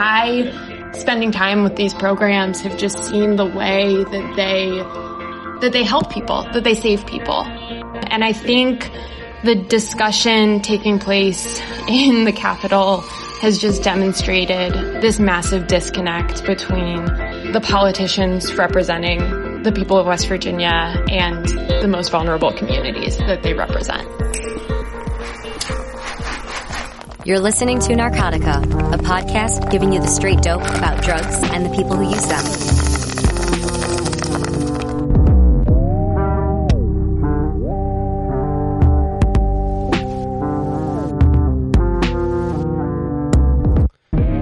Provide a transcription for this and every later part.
I, spending time with these programs, have just seen the way that they, that they help people, that they save people. And I think the discussion taking place in the Capitol has just demonstrated this massive disconnect between the politicians representing the people of West Virginia and the most vulnerable communities that they represent. You're listening to Narcotica, a podcast giving you the straight dope about drugs and the people who use them.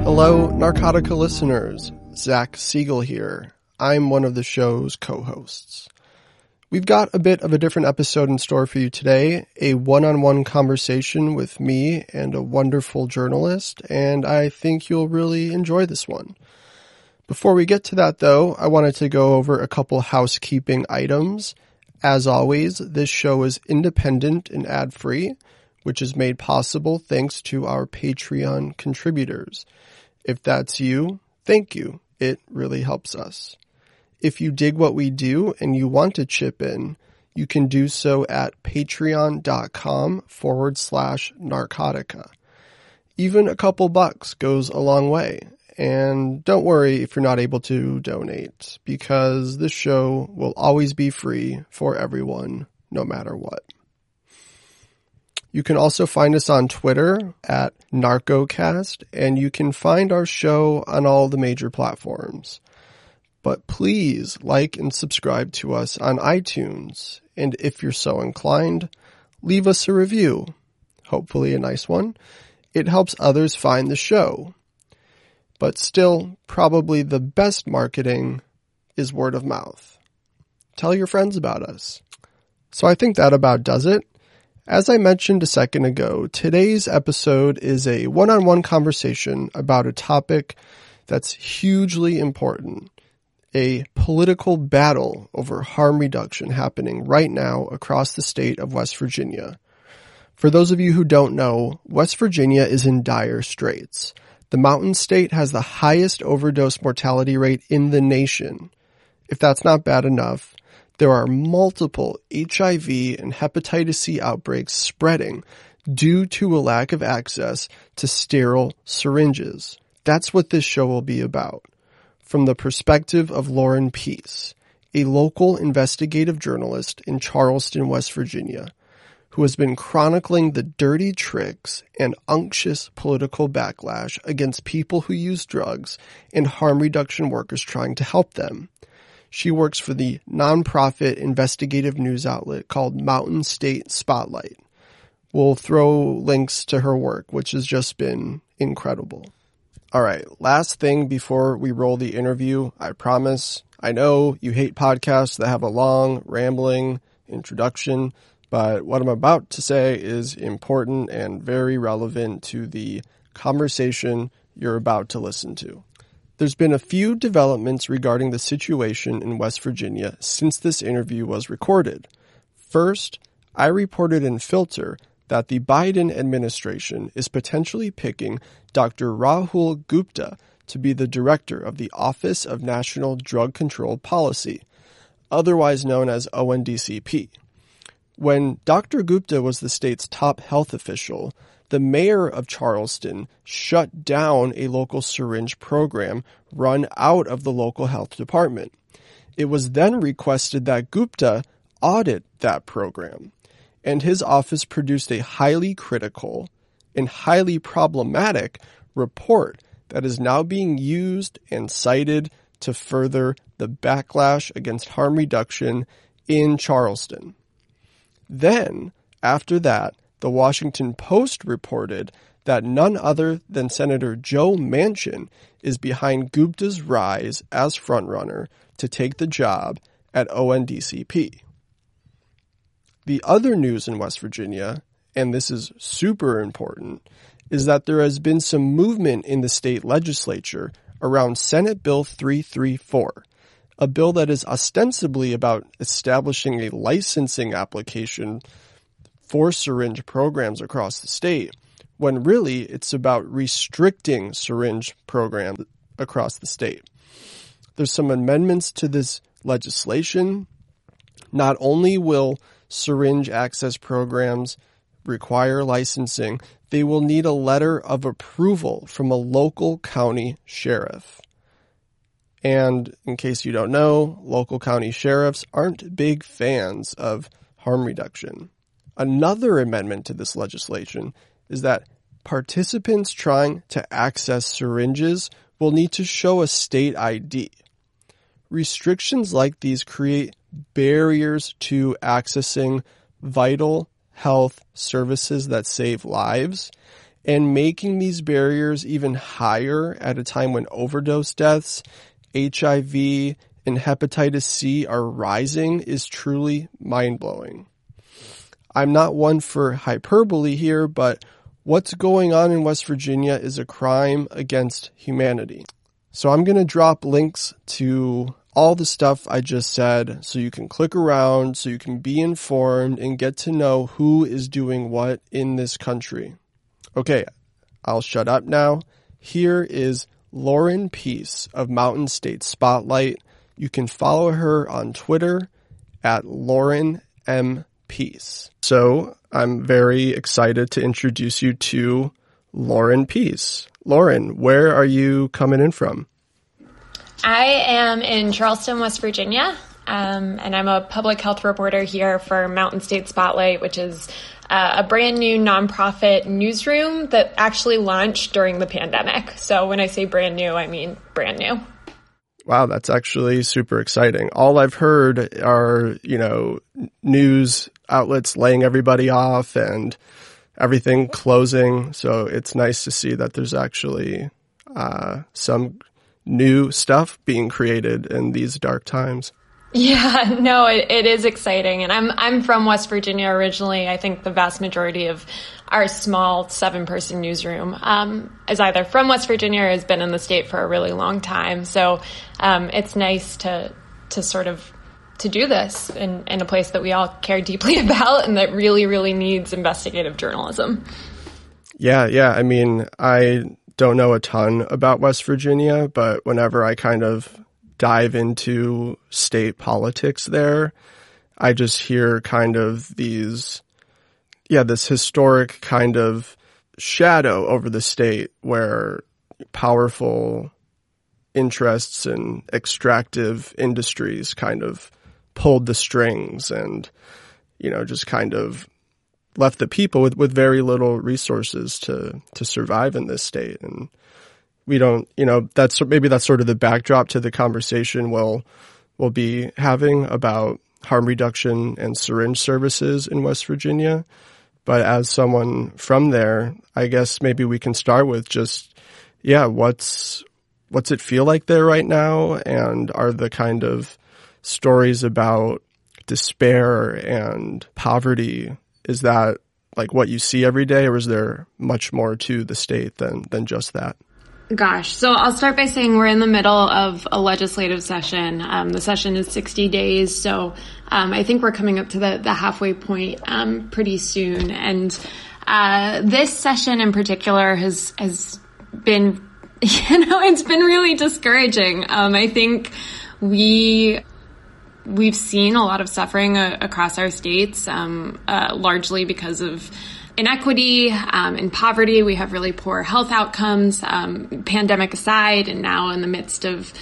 Hello, Narcotica listeners. Zach Siegel here. I'm one of the show's co-hosts. We've got a bit of a different episode in store for you today, a one-on-one conversation with me and a wonderful journalist, and I think you'll really enjoy this one. Before we get to that though, I wanted to go over a couple housekeeping items. As always, this show is independent and ad-free, which is made possible thanks to our Patreon contributors. If that's you, thank you. It really helps us. If you dig what we do and you want to chip in, you can do so at patreon.com forward slash narcotica. Even a couple bucks goes a long way. And don't worry if you're not able to donate because this show will always be free for everyone, no matter what. You can also find us on Twitter at Narcocast, and you can find our show on all the major platforms. But please like and subscribe to us on iTunes, and if you're so inclined, leave us a review. Hopefully a nice one. It helps others find the show. But still, probably the best marketing is word of mouth. Tell your friends about us. So I think that about does it. As I mentioned a second ago, today's episode is a one-on-one conversation about a topic that's hugely important. A political battle over harm reduction happening right now across the state of West Virginia. For those of you who don't know, West Virginia is in dire straits. The mountain state has the highest overdose mortality rate in the nation. If that's not bad enough, there are multiple HIV and hepatitis C outbreaks spreading due to a lack of access to sterile syringes. That's what this show will be about. From the perspective of Lauren Peace, a local investigative journalist in Charleston, West Virginia, who has been chronicling the dirty tricks and unctuous political backlash against people who use drugs and harm reduction workers trying to help them. She works for the nonprofit investigative news outlet called Mountain State Spotlight. We'll throw links to her work, which has just been incredible. All right, last thing before we roll the interview, I promise. I know you hate podcasts that have a long, rambling introduction, but what I'm about to say is important and very relevant to the conversation you're about to listen to. There's been a few developments regarding the situation in West Virginia since this interview was recorded. First, I reported in Filter that the Biden administration is potentially picking Dr. Rahul Gupta to be the director of the Office of National Drug Control Policy, otherwise known as ONDCP. When Dr. Gupta was the state's top health official, the mayor of Charleston shut down a local syringe program run out of the local health department. It was then requested that Gupta audit that program, and his office produced a highly critical and highly problematic report that is now being used and cited to further the backlash against harm reduction in Charleston. Then, after that, the Washington Post reported that none other than Senator Joe Manchin is behind Gupta's rise as frontrunner to take the job at ONDCP. The other news in West Virginia, and this is super important, is that there has been some movement in the state legislature around Senate Bill 334, a bill that is ostensibly about establishing a licensing application for syringe programs across the state, when really it's about restricting syringe programs across the state. There's some amendments to this legislation. Not only will syringe access programs require licensing, they will need a letter of approval from a local county sheriff. And in case you don't know, local county sheriffs aren't big fans of harm reduction. Another amendment to this legislation is that participants trying to access syringes will need to show a state ID. Restrictions like these create barriers to accessing vital health services that save lives and making these barriers even higher at a time when overdose deaths, HIV, and hepatitis C are rising is truly mind blowing. I'm not one for hyperbole here, but what's going on in West Virginia is a crime against humanity. So I'm going to drop links to all the stuff I just said so you can click around, so you can be informed and get to know who is doing what in this country. Okay, I'll shut up now. Here is Lauren Peace of Mountain State Spotlight. You can follow her on Twitter at Lauren M. Peace. So I'm very excited to introduce you to Lauren Peace. Lauren, where are you coming in from? I am in Charleston, West Virginia, um, and I'm a public health reporter here for Mountain State Spotlight, which is uh, a brand new nonprofit newsroom that actually launched during the pandemic. So when I say brand new, I mean brand new. Wow, that's actually super exciting. All I've heard are, you know, news outlets laying everybody off and everything closing. So it's nice to see that there's actually uh, some new stuff being created in these dark times. Yeah, no, it, it is exciting. And I'm, I'm from West Virginia originally. I think the vast majority of our small seven person newsroom, um, is either from West Virginia or has been in the state for a really long time. So, um, it's nice to, to sort of to do this in, in a place that we all care deeply about and that really, really needs investigative journalism. Yeah, yeah. I mean, I don't know a ton about West Virginia, but whenever I kind of dive into state politics there, I just hear kind of these, yeah, this historic kind of shadow over the state where powerful interests and extractive industries kind of pulled the strings and, you know, just kind of left the people with, with very little resources to, to survive in this state. And we don't, you know, that's maybe that's sort of the backdrop to the conversation we'll, we'll be having about harm reduction and syringe services in West Virginia. But as someone from there, I guess maybe we can start with just, yeah, what's, what's it feel like there right now? And are the kind of stories about despair and poverty, is that like what you see every day or is there much more to the state than, than just that? Gosh, so I'll start by saying we're in the middle of a legislative session. Um, the session is 60 days, so um, I think we're coming up to the, the halfway point um, pretty soon. And uh, this session in particular has has been, you know, it's been really discouraging. Um, I think we we've seen a lot of suffering uh, across our states, um, uh, largely because of inequity um, and poverty. We have really poor health outcomes, um, pandemic aside, and now in the midst of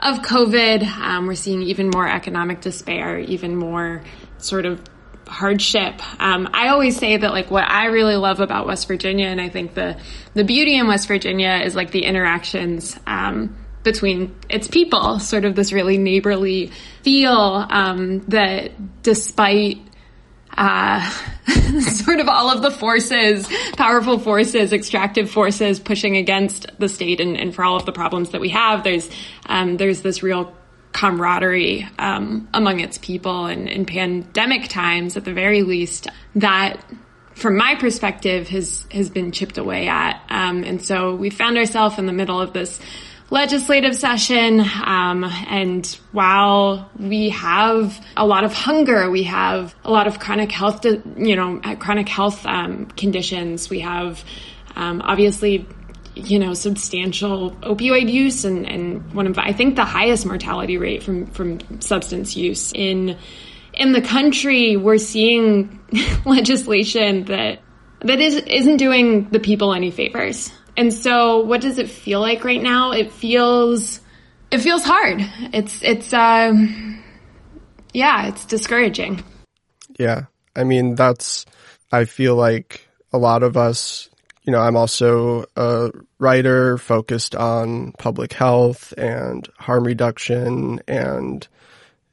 of COVID, um, we're seeing even more economic despair, even more sort of hardship. Um, I always say that like what I really love about West Virginia, and I think the the beauty in West Virginia is like the interactions um, between its people, sort of this really neighborly feel um, that despite uh, sort of all of the forces, powerful forces, extractive forces pushing against the state and, and for all of the problems that we have, there's um, there's this real camaraderie um, among its people and in pandemic times at the very least that from my perspective has has been chipped away at. Um, and so we found ourselves in the middle of this legislative session. Um, and while we have a lot of hunger, we have a lot of chronic health, you know, chronic health um, conditions. We have Um, obviously, you know, substantial opioid use and, and one of, I think the highest mortality rate from, from substance use in, in the country. We're seeing legislation that, that is, isn't doing the people any favors. And so what does it feel like right now? It feels, it feels hard. It's, it's, um, yeah, it's discouraging. Yeah. I mean, that's, I feel like a lot of us you know, I'm also a writer focused on public health and harm reduction and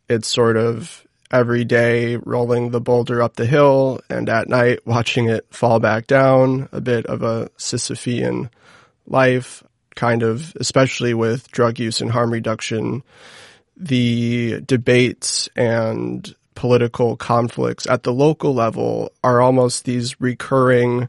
it's sort of every day rolling the boulder up the hill and at night watching it fall back down, a bit of a Sisyphean life, kind of, especially with drug use and harm reduction. The debates and political conflicts at the local level are almost these recurring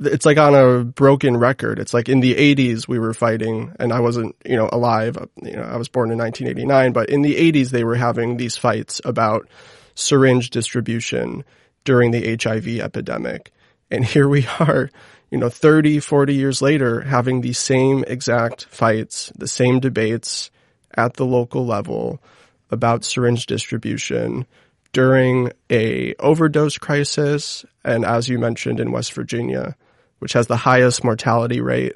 it's like on a broken record. It's like in the 80s we were fighting and I wasn't, you know, alive. You know, I was born in 1989, but in the 80s they were having these fights about syringe distribution during the HIV epidemic. And here we are, you know, 30, 40 years later having the same exact fights, the same debates at the local level about syringe distribution during a overdose crisis and as you mentioned in West Virginia, which has the highest mortality rate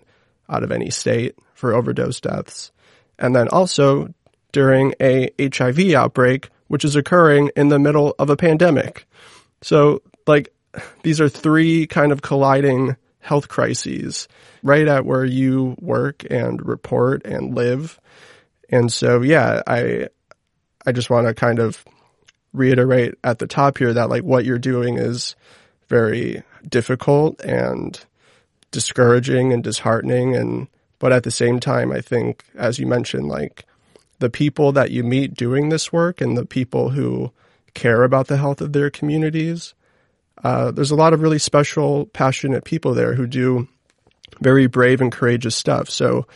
out of any state for overdose deaths. And then also during a HIV outbreak, which is occurring in the middle of a pandemic. So like these are three kind of colliding health crises right at where you work and report and live. And so, yeah, I, I just want to kind of reiterate at the top here that like what you're doing is very difficult and discouraging and disheartening and but at the same time I think as you mentioned like the people that you meet doing this work and the people who care about the health of their communities uh, there's a lot of really special passionate people there who do very brave and courageous stuff so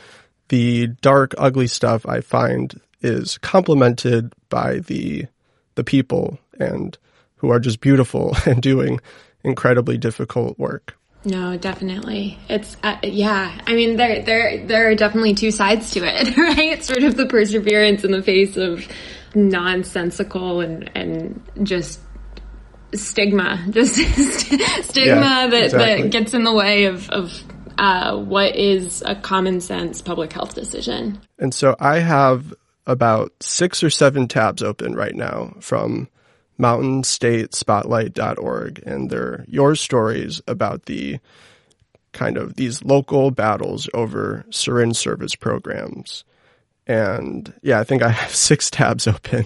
the dark ugly stuff I find is complemented by the the people and who are just beautiful and doing incredibly difficult work. No, definitely. It's uh, yeah. I mean, there there there are definitely two sides to it, right? Sort of the perseverance in the face of nonsensical and and just stigma, just stigma yeah, that exactly. that gets in the way of of uh, what is a common sense public health decision. And so I have about six or seven tabs open right now from mountainstatespotlight.org and they're your stories about the kind of these local battles over syringe service programs. And yeah, I think I have six tabs open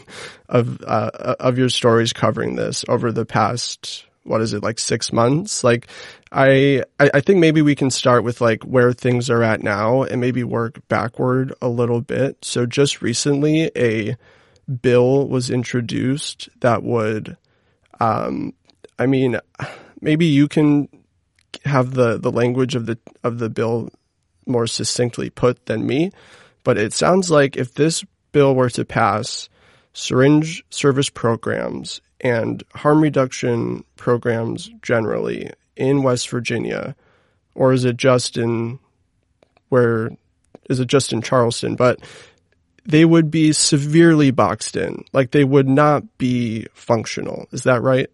of, uh, of your stories covering this over the past, what is it, like six months? Like, I, I think maybe we can start with like where things are at now and maybe work backward a little bit. So just recently, a bill was introduced that would, um, I mean, maybe you can have the, the language of the, of the bill more succinctly put than me, but it sounds like if this bill were to pass, syringe service programs and harm reduction programs generally in West Virginia, or is it just in where is it just in Charleston? But they would be severely boxed in. Like they would not be functional. Is that right?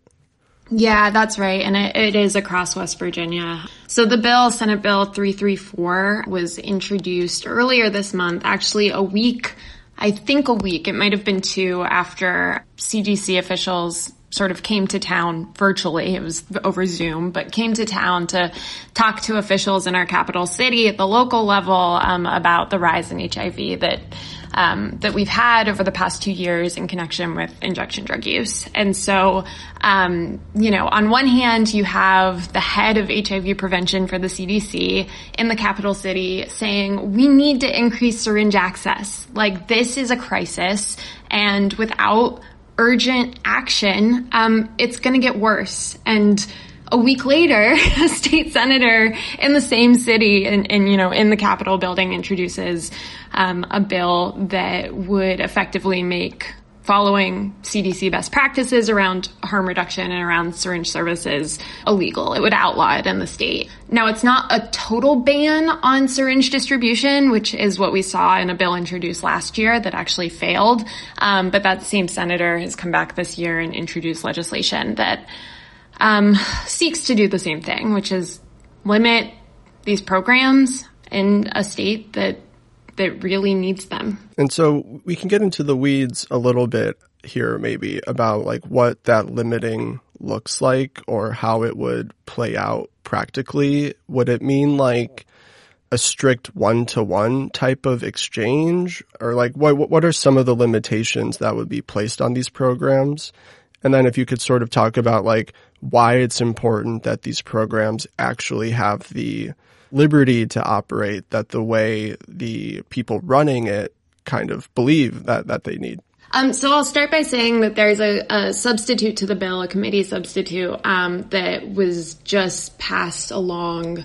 Yeah, that's right. And it, it is across West Virginia. So the bill, Senate Bill 334, was introduced earlier this month, actually a week, I think a week, it might have been two after CDC officials sort of came to town virtually. It was over Zoom, but came to town to talk to officials in our capital city at the local level um, about the rise in HIV that um, that we've had over the past two years in connection with injection drug use. And so, um, you know, on one hand, you have the head of HIV prevention for the CDC in the capital city saying we need to increase syringe access. Like this is a crisis, and without urgent action, um, it's going to get worse. And a week later, a state senator in the same city and, you know, in the Capitol building introduces um, a bill that would effectively make following CDC best practices around harm reduction and around syringe services illegal. It would outlaw it in the state. Now, it's not a total ban on syringe distribution, which is what we saw in a bill introduced last year that actually failed. Um, but that same senator has come back this year and introduced legislation that um, seeks to do the same thing, which is limit these programs in a state that that really needs them. And so we can get into the weeds a little bit here maybe about like what that limiting looks like or how it would play out practically. Would it mean like a strict one to one type of exchange or like what what are some of the limitations that would be placed on these programs? And then if you could sort of talk about like why it's important that these programs actually have the liberty to operate that the way the people running it kind of believe that, that they need. Um, so I'll start by saying that there's a, a substitute to the bill, a committee substitute um, that was just passed along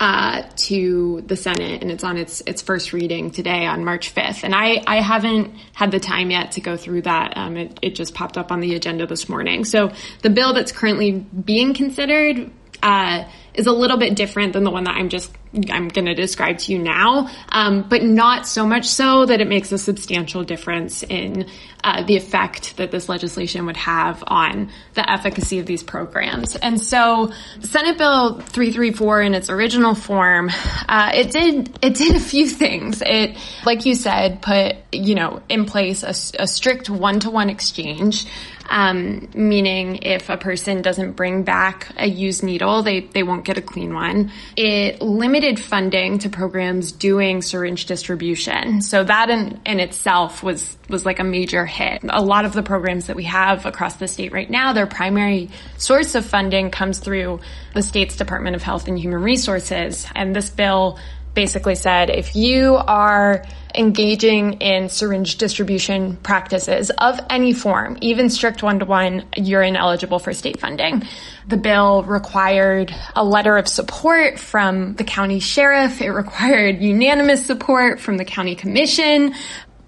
uh, to the Senate, and it's on its its first reading today on March 5th. And I I haven't had the time yet to go through that. Um, it it just popped up on the agenda this morning. So the bill that's currently being considered. Uh, is a little bit different than the one that I'm just I'm going to describe to you now, um, but not so much so that it makes a substantial difference in uh, the effect that this legislation would have on the efficacy of these programs. And so, Senate Bill 334 in its original form, uh, it did it did a few things. It, like you said, put you know in place a, a strict one to one exchange um, meaning if a person doesn't bring back a used needle, they, they won't get a clean one. It limited funding to programs doing syringe distribution. So that in, in itself was, was like a major hit. A lot of the programs that we have across the state right now, their primary source of funding comes through the state's Department of Health and Human Resources. And this bill basically said if you are engaging in syringe distribution practices of any form, even strict one to one, you're ineligible for state funding. The bill required a letter of support from the county sheriff. It required unanimous support from the county commission.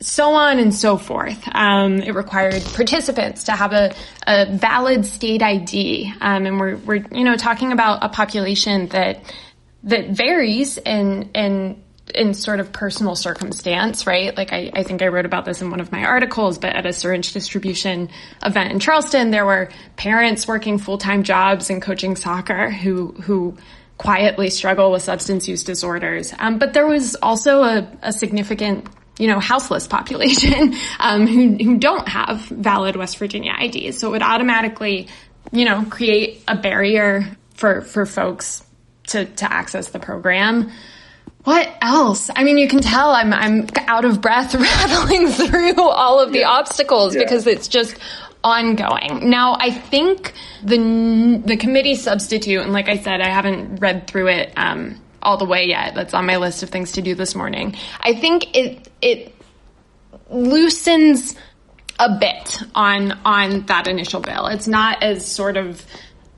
So on and so forth. Um, it required participants to have a, a valid state ID, um, and we're, we're you know talking about a population that that varies in in in sort of personal circumstance, right? Like I, I think I wrote about this in one of my articles, but at a syringe distribution event in Charleston, there were parents working full-time jobs and coaching soccer who, who quietly struggle with substance use disorders. Um, but there was also a, a significant you know, houseless population um, who, who don't have valid West Virginia IDs. So it would automatically, you know, create a barrier for, for folks to, to access the program. What else? I mean, you can tell I'm I'm out of breath rattling through all of the yeah. obstacles yeah. because it's just ongoing. Now, I think the the committee substitute, and like I said, I haven't read through it um, all the way yet. That's on my list of things to do this morning. I think it it loosens a bit on on that initial bill. It's not as sort of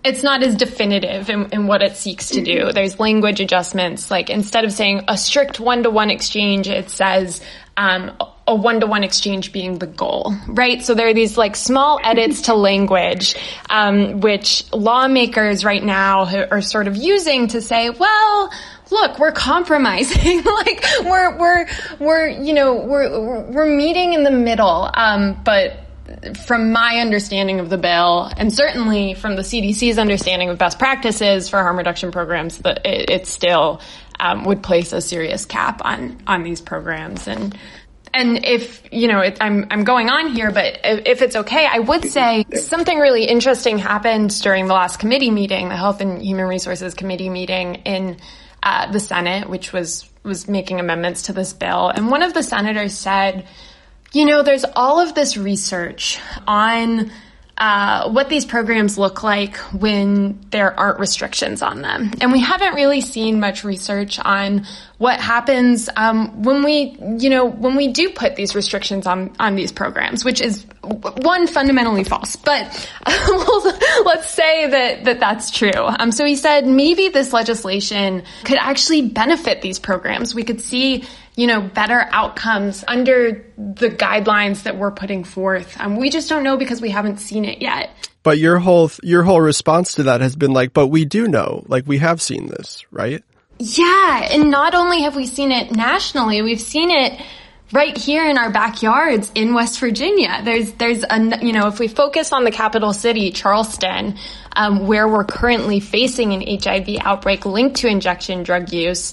it's not as definitive in, in, what it seeks to do. There's language adjustments. Like instead of saying a strict one to one exchange, it says um, a one to one exchange being the goal, right? So there are these like small edits to language, um, which lawmakers right now are sort of using to say, well, look, we're compromising. like we're we're we're you know we're we're meeting in the middle. Um, but from my understanding of the bill, and certainly from the CDC's understanding of best practices for harm reduction programs, that it, it still um, would place a serious cap on on these programs. And and if you know, it, I'm I'm going on here, but if, if, it's okay, I would say something really interesting happened during the last committee meeting, the Health and Human Resources Committee meeting in uh, the Senate, which was was making amendments to this bill, and one of the senators said you know, there's all of this research on uh, what these programs look like when there aren't restrictions on them. And we haven't really seen much research on what happens um, when we, you know, when we do put these restrictions on on these programs, which is one fundamentally false, but let's say that, that that's true. Um, so he said maybe this legislation could actually benefit these programs. We could see, you know, better outcomes under the guidelines that we're putting forth. Um, we just don't know because we haven't seen it yet. But your whole, your whole response to that has been like, but we do know, like we have seen this, right? Yeah. And not only have we seen it nationally, we've seen it right here in our backyards in West Virginia. There's, there's a, you know, if we focus on the capital city, Charleston, um, where we're currently facing an HIV outbreak linked to injection drug use,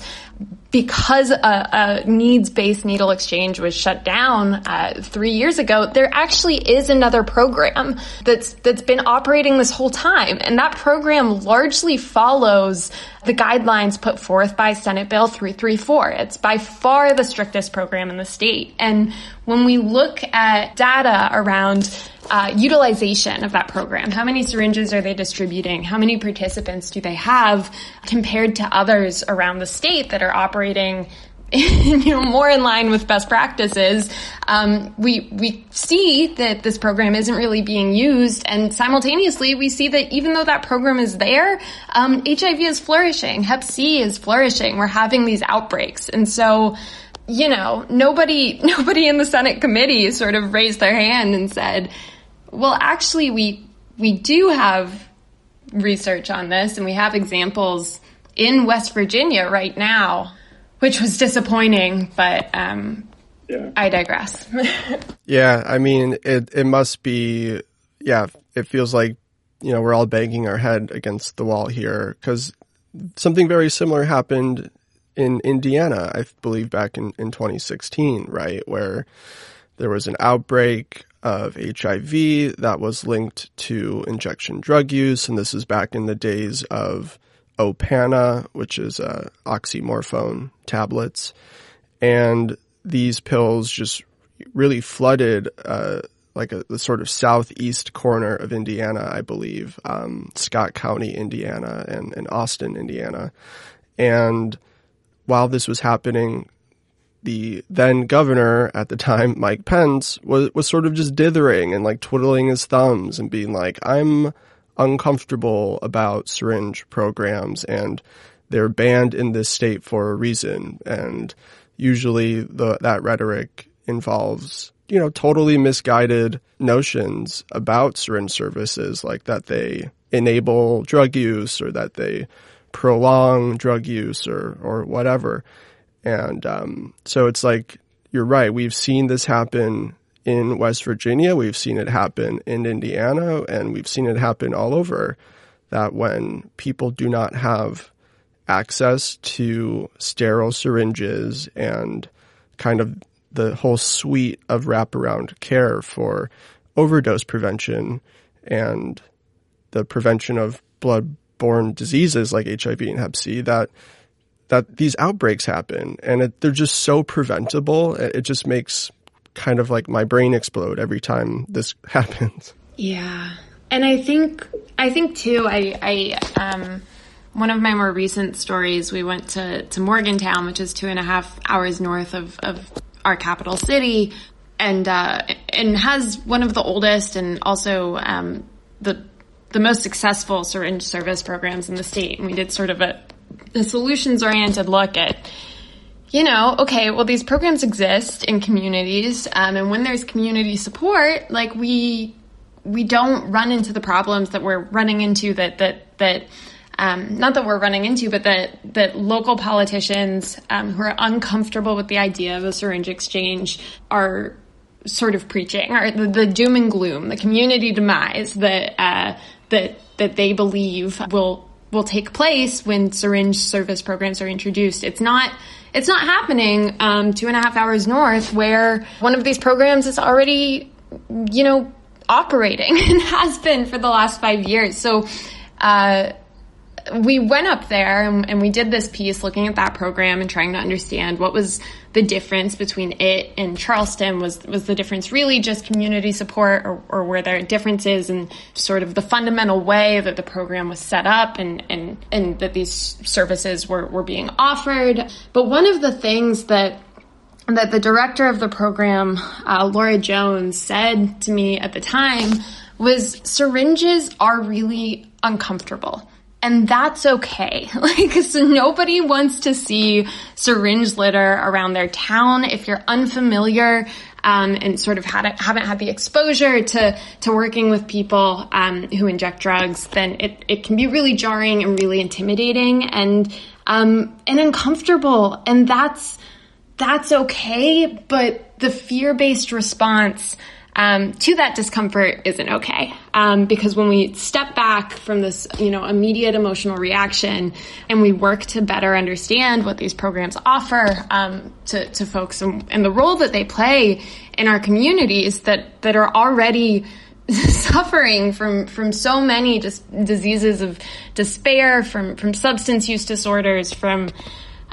because a, a needs-based needle exchange was shut down uh, three years ago, there actually is another program that's that's been operating this whole time, and that program largely follows the guidelines put forth by Senate Bill 334. It's by far the strictest program in the state, and when we look at data around uh, utilization of that program. How many syringes are they distributing? How many participants do they have compared to others around the state that are operating you know, more in line with best practices, um, we we see that this program isn't really being used, and simultaneously we see that even though that program is there, um, HIV is flourishing, Hep C is flourishing. We're having these outbreaks, and so you know nobody nobody in the Senate committee sort of raised their hand and said, well, actually, we we do have research on this, and we have examples in West Virginia right now, which was disappointing. But um, yeah. I digress. yeah, I mean, it it must be. Yeah, it feels like you know we're all banging our head against the wall here because something very similar happened in Indiana, I believe, back in in 2016, right, where there was an outbreak of HIV that was linked to injection drug use. And this is back in the days of Opana, which is uh, oxymorphone tablets. And these pills just really flooded uh, like a, the sort of southeast corner of Indiana, I believe, um, Scott County, Indiana, and, and Austin, Indiana. And while this was happening, the then governor at the time, Mike Pence, was, was sort of just dithering and like twiddling his thumbs and being like, I'm uncomfortable about syringe programs and they're banned in this state for a reason. And usually the, that rhetoric involves, you know, totally misguided notions about syringe services, like that they enable drug use or that they prolong drug use or, or whatever. And um, so it's like, you're right. We've seen this happen in West Virginia. We've seen it happen in Indiana and we've seen it happen all over that when people do not have access to sterile syringes and kind of the whole suite of wraparound care for overdose prevention and the prevention of blood-borne diseases like HIV and Hep C, that that these outbreaks happen and it, they're just so preventable. It, just makes kind of like my brain explode every time this happens. Yeah. And I think, I think too, I, I, um, one of my more recent stories, we went to, to Morgantown, which is two and a half hours north of, of our capital city and, uh, and has one of the oldest and also, um, the, the most successful syringe service programs in the state. And we did sort of a, the solutions oriented look at you know, okay, well, these programs exist in communities, um, and when there's community support, like we we don't run into the problems that we're running into that that that um, not that we're running into, but that that local politicians um, who are uncomfortable with the idea of a syringe exchange are sort of preaching, or the, the doom and gloom, the community demise that uh, that that they believe will will take place when syringe service programs are introduced. It's not it's not happening um, two and a half hours north where one of these programs is already you know operating and has been for the last five years. So uh, we went up there and, and, we did this piece looking at that program and trying to understand what was the difference between it and Charleston. Was was the difference really just community support, or, or were there differences in sort of the fundamental way that the program was set up and and and that these services were were being offered? But one of the things that that the director of the program, uh, Laura Jones, said to me at the time was syringes are really uncomfortable. And that's okay. Like, so nobody wants to see syringe litter around their town. If you're unfamiliar, um, and sort of had, haven't had the exposure to to working with people um, who inject drugs, then it, it can be really jarring and really intimidating and um, and uncomfortable. And that's that's okay, but the fear based response um, to that discomfort isn't okay. Um, because when we step back from this, you know, immediate emotional reaction and we work to better understand what these programs offer um, to, to folks and, and the role that they play in our communities that, that are already suffering from from so many just diseases of despair, from from substance use disorders, from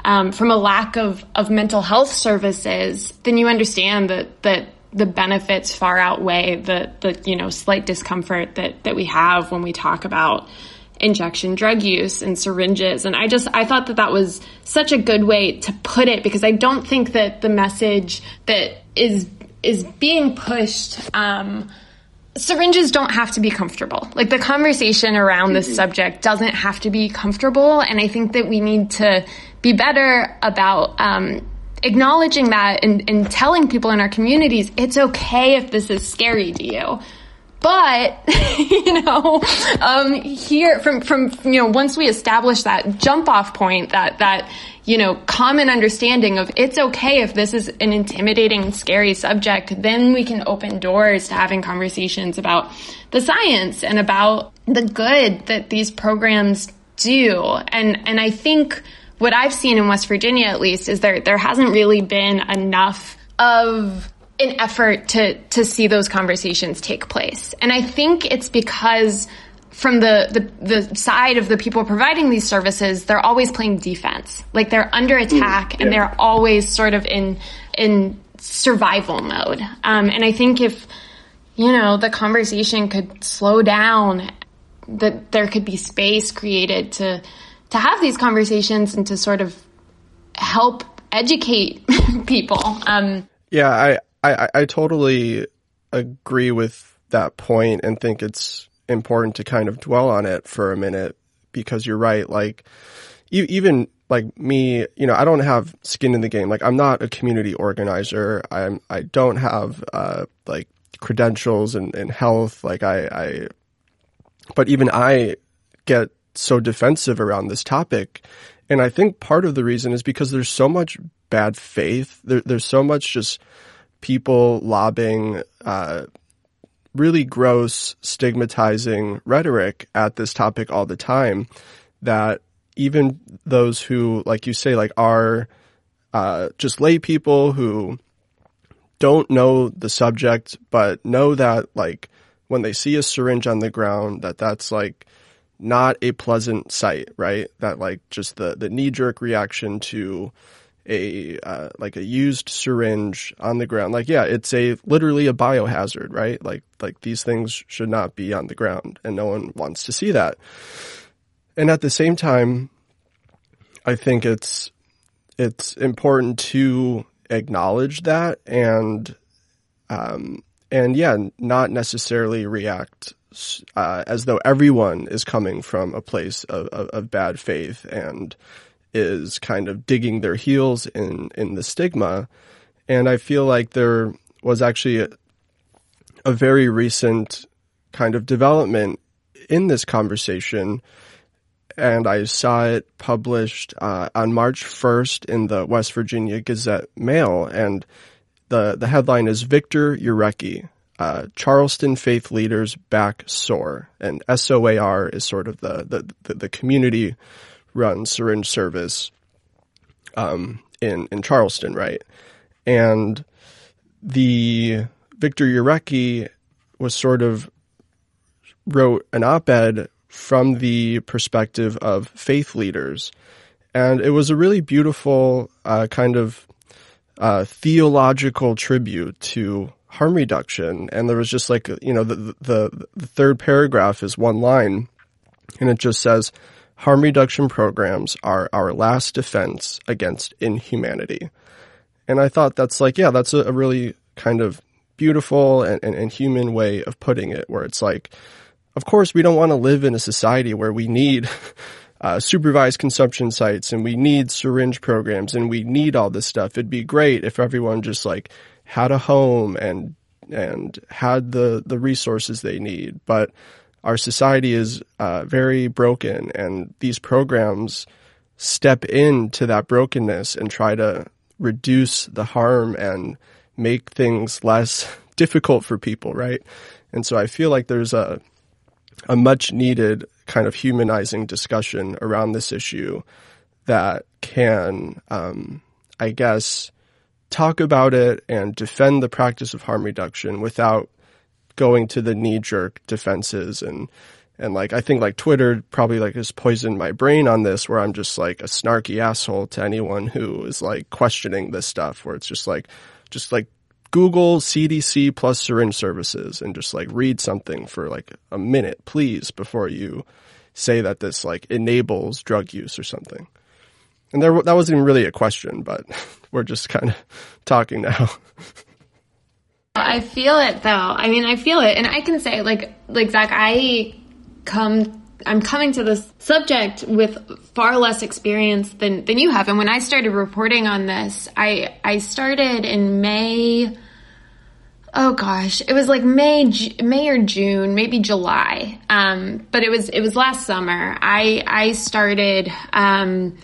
um, from a lack of of mental health services, then you understand that that the benefits far outweigh the the you know slight discomfort that that we have when we talk about injection drug use and syringes and i just i thought that that was such a good way to put it because i don't think that the message that is is being pushed um, syringes don't have to be comfortable. Like the conversation around this mm-hmm. subject doesn't have to be comfortable. And I think that we need to be better about um, acknowledging that and, and telling people in our communities it's okay if this is scary to you. But you know, um, here from from you know once we establish that jump off point, that that you know common understanding of it's okay if this is an intimidating, scary subject, then we can open doors to having conversations about the science and about the good that these programs do. And and I think what I've seen in West Virginia, at least, is there there hasn't really been enough of an effort to to see those conversations take place. And I think it's because from the, the, the side of the people providing these services, they're always playing defense. Like they're under attack and yeah. they're always sort of in in survival mode. Um, and I think if you know the conversation could slow down, that there could be space created to to have these conversations and to sort of help educate people. Um, yeah, I, I, I totally agree with that point and think it's important to kind of dwell on it for a minute because you're right. Like, even like me, you know, I don't have skin in the game. Like, I'm not a community organizer. I'm, I don't have, uh, like credentials and, and health. Like, I, I, but even I get so defensive around this topic. And I think part of the reason is because there's so much bad faith. There, there's so much just people lobbing uh, really gross, stigmatizing rhetoric at this topic all the time that even those who, like you say, like are uh, just lay people who don't know the subject, but know that like when they see a syringe on the ground, that that's like not a pleasant sight, right? That like just the, the knee jerk reaction to a, uh, like a used syringe on the ground. Like, yeah, it's a literally a biohazard, right? Like, like these things should not be on the ground and no one wants to see that. And at the same time, I think it's, it's important to acknowledge that and, um, and yeah, not necessarily react uh, as though everyone is coming from a place of, of, of, bad faith and is kind of digging their heels in in the stigma. And I feel like there was actually a, a very recent kind of development in this conversation. And I saw it published uh, on March 1st in the West Virginia Gazette Mail. And the, the headline is Victor Urecki, uh, Charleston faith leaders back SOAR, and SOAR is sort of the the, the community run syringe service um, in in Charleston, right? And the Victor Urecki was sort of wrote an op-ed from the perspective of faith leaders, and it was a really beautiful uh, kind of uh, theological tribute to harm reduction. And there was just like, you know, the, the, the third paragraph is one line and it just says, harm reduction programs are our last defense against inhumanity. And I thought that's like, yeah, that's a, a really kind of beautiful and, and, and human way of putting it, where it's like, of course, we don't want to live in a society where we need uh, supervised consumption sites and we need syringe programs and we need all this stuff. It'd be great if everyone just like had a home and and had the the resources they need. But our society is uh, very broken, and these programs step into that brokenness and try to reduce the harm and make things less difficult for people, right? And so I feel like there's a a much needed kind of humanizing discussion around this issue that can, um, I guess, talk about it and defend the practice of harm reduction without going to the knee jerk defenses and and like I think like Twitter probably like has poisoned my brain on this where I'm just like a snarky asshole to anyone who is like questioning this stuff where it's just like just like Google CDC plus syringe services and just like read something for like a minute, please, before you say that this like enables drug use or something. And there, that wasn't even really a question, but we're just kind of talking now. I feel it though. I mean, I feel it. And I can say like, like Zach, I come I'm coming to this subject with far less experience than, than you have. And when I started reporting on this, I, I started in May. Oh gosh, it was like May, May or June, maybe July. Um, but it was, it was last summer. I, I started, um,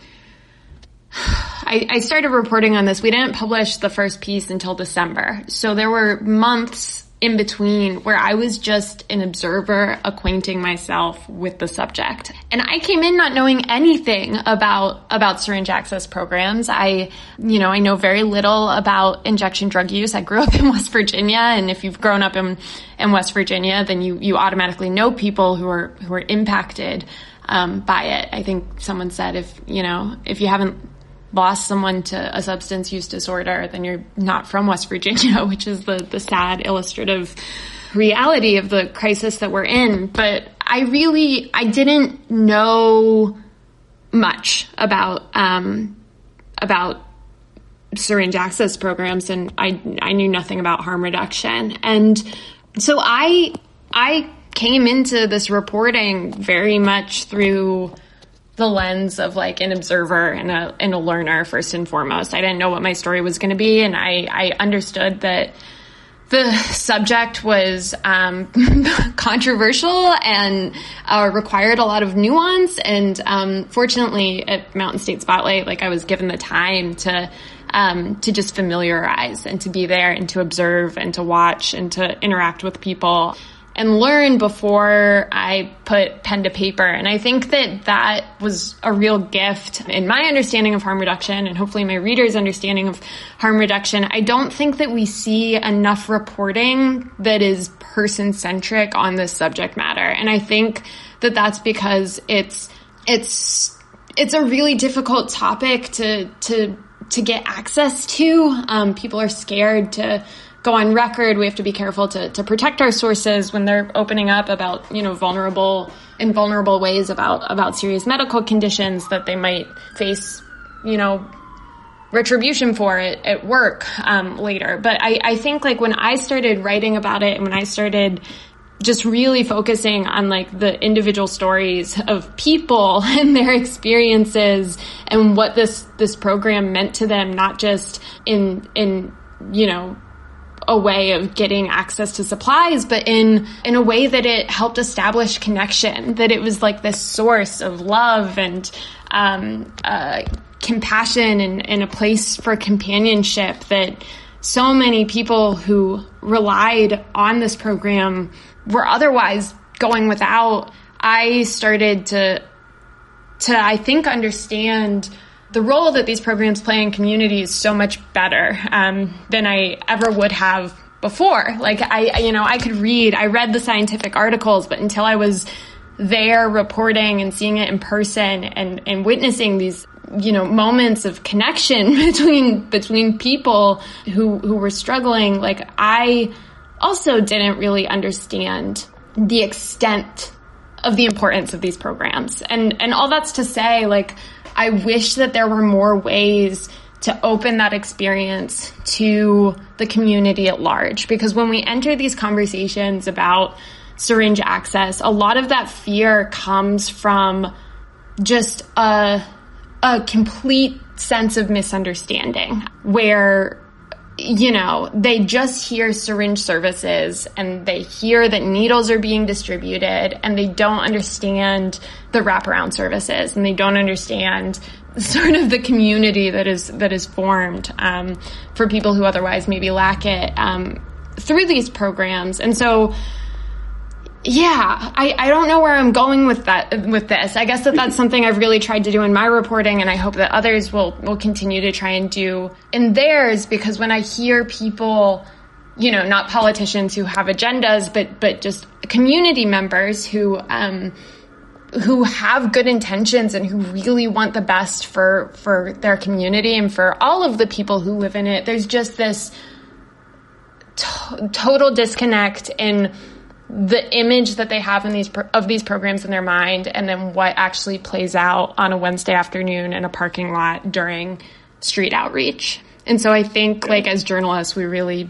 I, I started reporting on this. We didn't publish the first piece until December. So there were months in between where I was just an observer acquainting myself with the subject. And I came in not knowing anything about, about syringe access programs. I, you know, I know very little about injection drug use. I grew up in West Virginia and if you've grown up in, in West Virginia, then you, you automatically know people who are, who are impacted, um, by it. I think someone said if, you know, if you haven't lost someone to a substance use disorder, then you're not from West Virginia, which is the, the sad illustrative reality of the crisis that we're in. But I really, I didn't know much about, um, about syringe access programs and I, I knew nothing about harm reduction. And so I, I came into this reporting very much through the lens of like an observer and a and a learner first and foremost. I didn't know what my story was going to be, and I I understood that the subject was um, controversial and uh, required a lot of nuance. And um, fortunately, at Mountain State Spotlight, like I was given the time to um, to just familiarize and to be there and to observe and to watch and to interact with people and learn before I put pen to paper. And I think that that was a real gift in my understanding of harm reduction and hopefully my readers' understanding of harm reduction. I don't think that we see enough reporting that is person centric on this subject matter. And I think that that's because it's, it's, it's a really difficult topic to, to, to get access to. Um, people are scared to, go on record. We have to be careful to, to protect our sources when they're opening up about, you know, vulnerable, in vulnerable ways about, about serious medical conditions that they might face, you know, retribution for it at work um, later. But I, I think like when I started writing about it and when I started just really focusing on like the individual stories of people and their experiences and what this this program meant to them not just in in you know a way of getting access to supplies, but in, in a way that it helped establish connection, that it was like this source of love and, um, uh, compassion and, and a place for companionship that so many people who relied on this program were otherwise going without. I started to, to, I think, understand the role that these programs play in communities so much better um, than I ever would have before. Like I, you know, I could read, I read the scientific articles, but until I was there reporting and seeing it in person and, and witnessing these, you know, moments of connection between, between people who, who were struggling, like I also didn't really understand the extent of the importance of these programs. And, and all that's to say, like, I wish that there were more ways to open that experience to the community at large. Because when we enter these conversations about syringe access, a lot of that fear comes from just a, a complete sense of misunderstanding where you know, they just hear syringe services and they hear that needles are being distributed and they don't understand the wraparound services and they don't understand sort of the community that is that is formed um, for people who otherwise maybe lack it um, through these programs. And so yeah, I, I don't know where I'm going with that with this. I guess that that's something I've really tried to do in my reporting, and I hope that others will will continue to try and do in theirs. Because when I hear people, you know, not politicians who have agendas, but but just community members who um, who have good intentions and who really want the best for for their community and for all of the people who live in it, there's just this to- total disconnect in the image that they have in these of these programs in their mind and then what actually plays out on a Wednesday afternoon in a parking lot during street outreach. And so I think like as journalists we really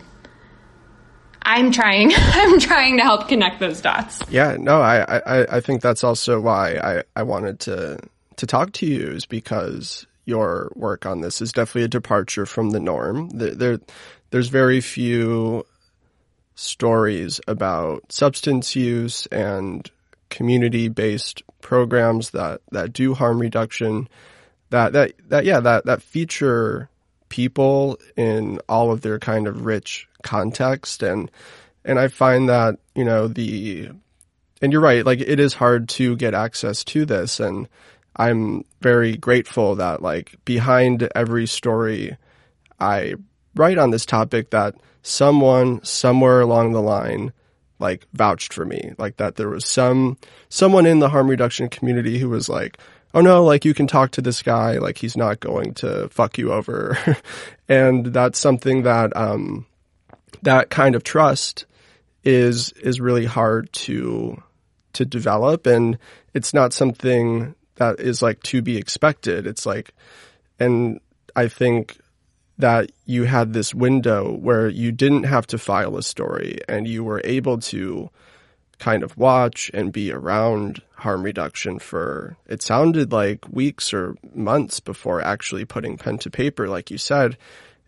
I'm trying I'm trying to help connect those dots. Yeah, no, I I, I think that's also why I, I wanted to to talk to you is because your work on this is definitely a departure from the norm. There, there there's very few stories about substance use and community based programs that, that do harm reduction that, that, that, yeah, that, that feature people in all of their kind of rich context. And, and I find that, you know, the, and you're right, like it is hard to get access to this. And I'm very grateful that like behind every story I write on this topic that someone somewhere along the line like vouched for me like that there was some someone in the harm reduction community who was like oh no like you can talk to this guy like he's not going to fuck you over. And that's something that um that kind of trust is is really hard to to develop. And it's not something that is like to be expected. It's like and i think that you had this window where you didn't have to file a story and you were able to kind of watch and be around harm reduction for it sounded like weeks or months before actually putting pen to paper like you said.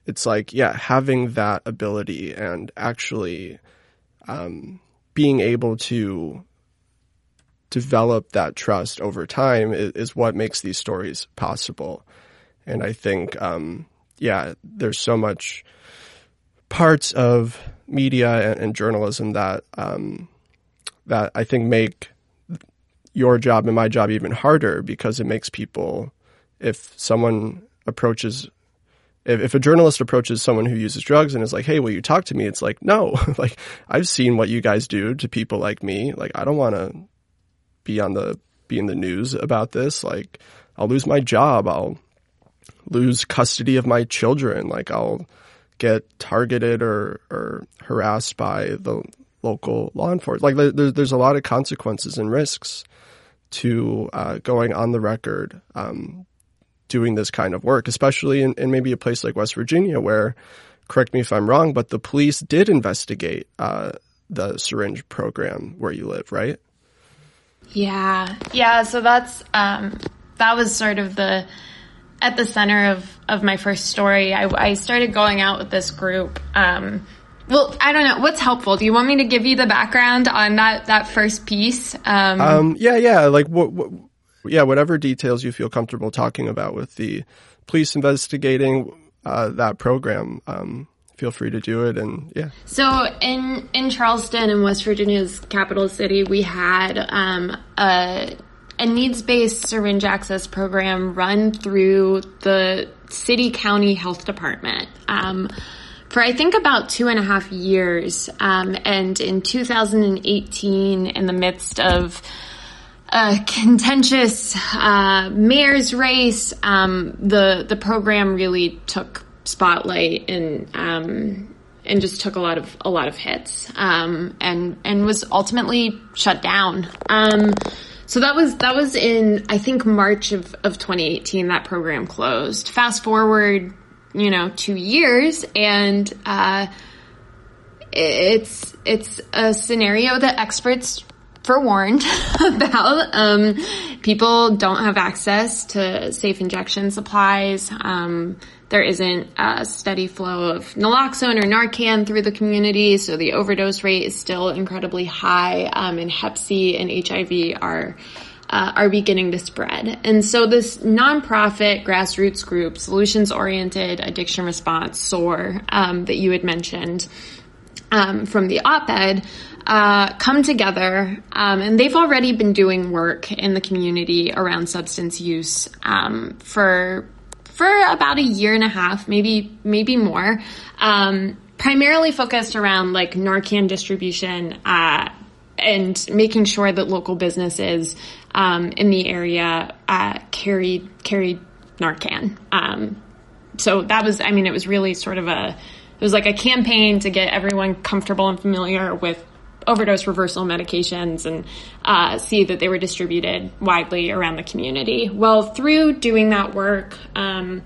It's like yeah having that ability and actually um, being able to develop that trust over time is, is, what makes these stories possible. And i think um, yeah, there's so much parts of media and, and journalism that um, that I think make your job and my job even harder because it makes people if someone approaches if, if a journalist approaches someone who uses drugs and is like hey will you talk to me? It's like no. Like i've seen what you guys do to people like me. Like i don't want to be on the be in the news about this. Like i'll lose my job. I'll lose custody of my children. Like I'll get targeted or, or harassed by the local law enforcement. Like there, there's a lot of consequences and risks to uh, going on the record, um, doing this kind of work, especially in, in, maybe a place like West Virginia where, correct me if I'm wrong, but the police did investigate uh, the syringe program where you live, right? Yeah, yeah. So that's um, that was sort of the at the center of, of my first story, I, I started going out with this group. Um, well, I don't know. What's helpful? Do you want me to give you the background on that, that first piece? Um, um yeah, yeah. Like what, what, yeah, whatever details you feel comfortable talking about with the police investigating, uh, that program. Um, feel free to do it and yeah so in in charleston in west virginia's capital city we had um, a a needs based syringe access program run through the city county health department. Um, for I think about two and a half years. Um, and in 2018, in the midst of a contentious uh, mayor's race, um, the the program really took spotlight and um, and just took a lot of a lot of hits um, and and was ultimately shut down. So that was that was in I think March of, of 2018 that program closed. Fast forward you know, two years. And, uh, it's, it's a scenario that experts forewarned about. Um, people don't have access to safe injection supplies. Um, there isn't a steady flow of naloxone or Narcan through the community, so the overdose rate is still incredibly high. Um, and Hep C and HIV are uh, are beginning to spread. And so this nonprofit grassroots group, solutions oriented addiction response, SOAR, um, that you had mentioned um, from the op-ed, uh, come together, um, and they've already been doing work in the community around substance use um, for for about a year and a half, maybe maybe more. Um, primarily focused around like Narcan distribution uh, and making sure that local businesses um, in the area uh, carried carried Narcan. Um, so that was, I mean, it was really sort of a, it was like a campaign to get everyone comfortable and familiar with overdose reversal medications and uh, see that they were distributed widely around the community. Well, through doing that work, um,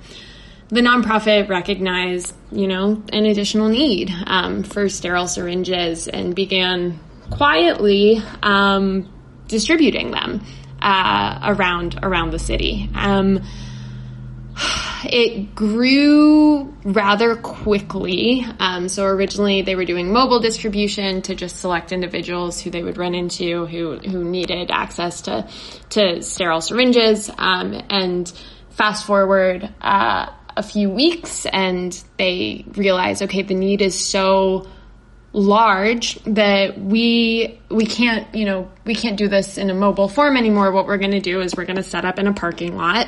the nonprofit recognized, you know, an additional need um, for sterile syringes and began quietly um, distributing them uh, around around the city. It grew rather quickly. Um, so originally they were doing mobile distribution to just select individuals who they would run into who who needed access to to sterile syringes. Um, and fast forward uh, a few weeks, and they realized, okay, the need is so large that we we can't you know we can't do this in a mobile form anymore what we're going to do is we're going to set up in a parking lot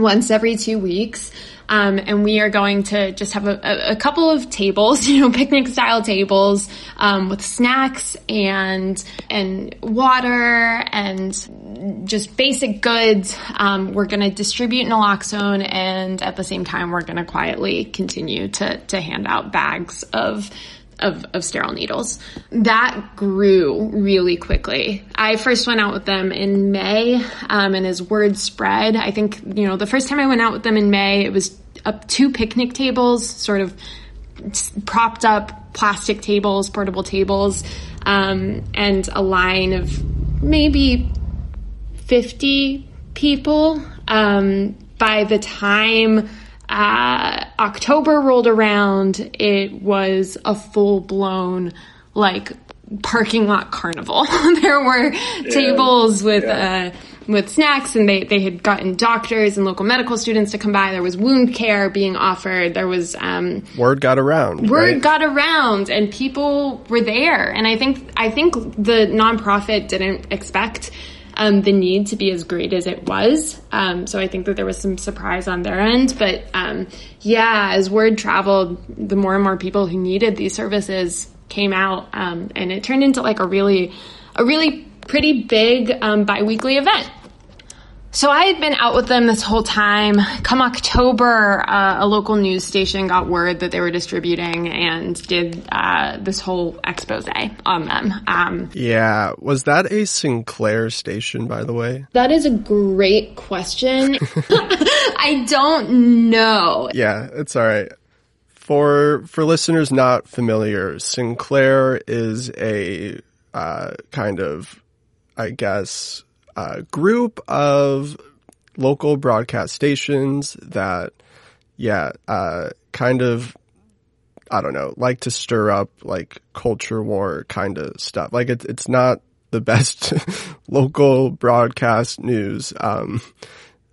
once every two weeks um, and we are going to just have a, a, couple of tables you know picnic style tables um, with snacks and and water and just basic goods. Um, we're going to distribute naloxone and at the same time we're going to quietly continue to to hand out bags of of, of sterile needles. That grew really quickly. I first went out with them in May, um, and as word spread, I think, you know, the first time I went out with them in May, it was up two picnic tables, sort of propped up plastic tables, portable tables, um, and a line of maybe 50 people. Um, by the time uh, October rolled around, it was a full blown like parking lot carnival. there were yeah. tables with yeah. uh, with snacks, and they they had gotten doctors and local medical students to come by. There was wound care being offered. There was um, word got around. Word right? got around, and people were there. And I think I think the nonprofit didn't expect um, the need to be as great as it was. Um, so I think that there was some surprise on their end. But um, yeah, as word traveled, the more and more people who needed these services came out, um, and it turned into like a really, a really pretty big um, biweekly event. So I had been out with them this whole time. Come October, uh, a local news station got word that they were distributing and did uh, this whole expose on them. Um, yeah, was that a Sinclair station, by the way? That is a great question. I don't know. Yeah, it's all right. For for listeners not familiar, Sinclair is a uh, kind of, I guess uh, group of local broadcast stations that, yeah, uh, kind of, I don't know, like to stir up like culture war kind of stuff. Like it's it's not the best local broadcast news. Um,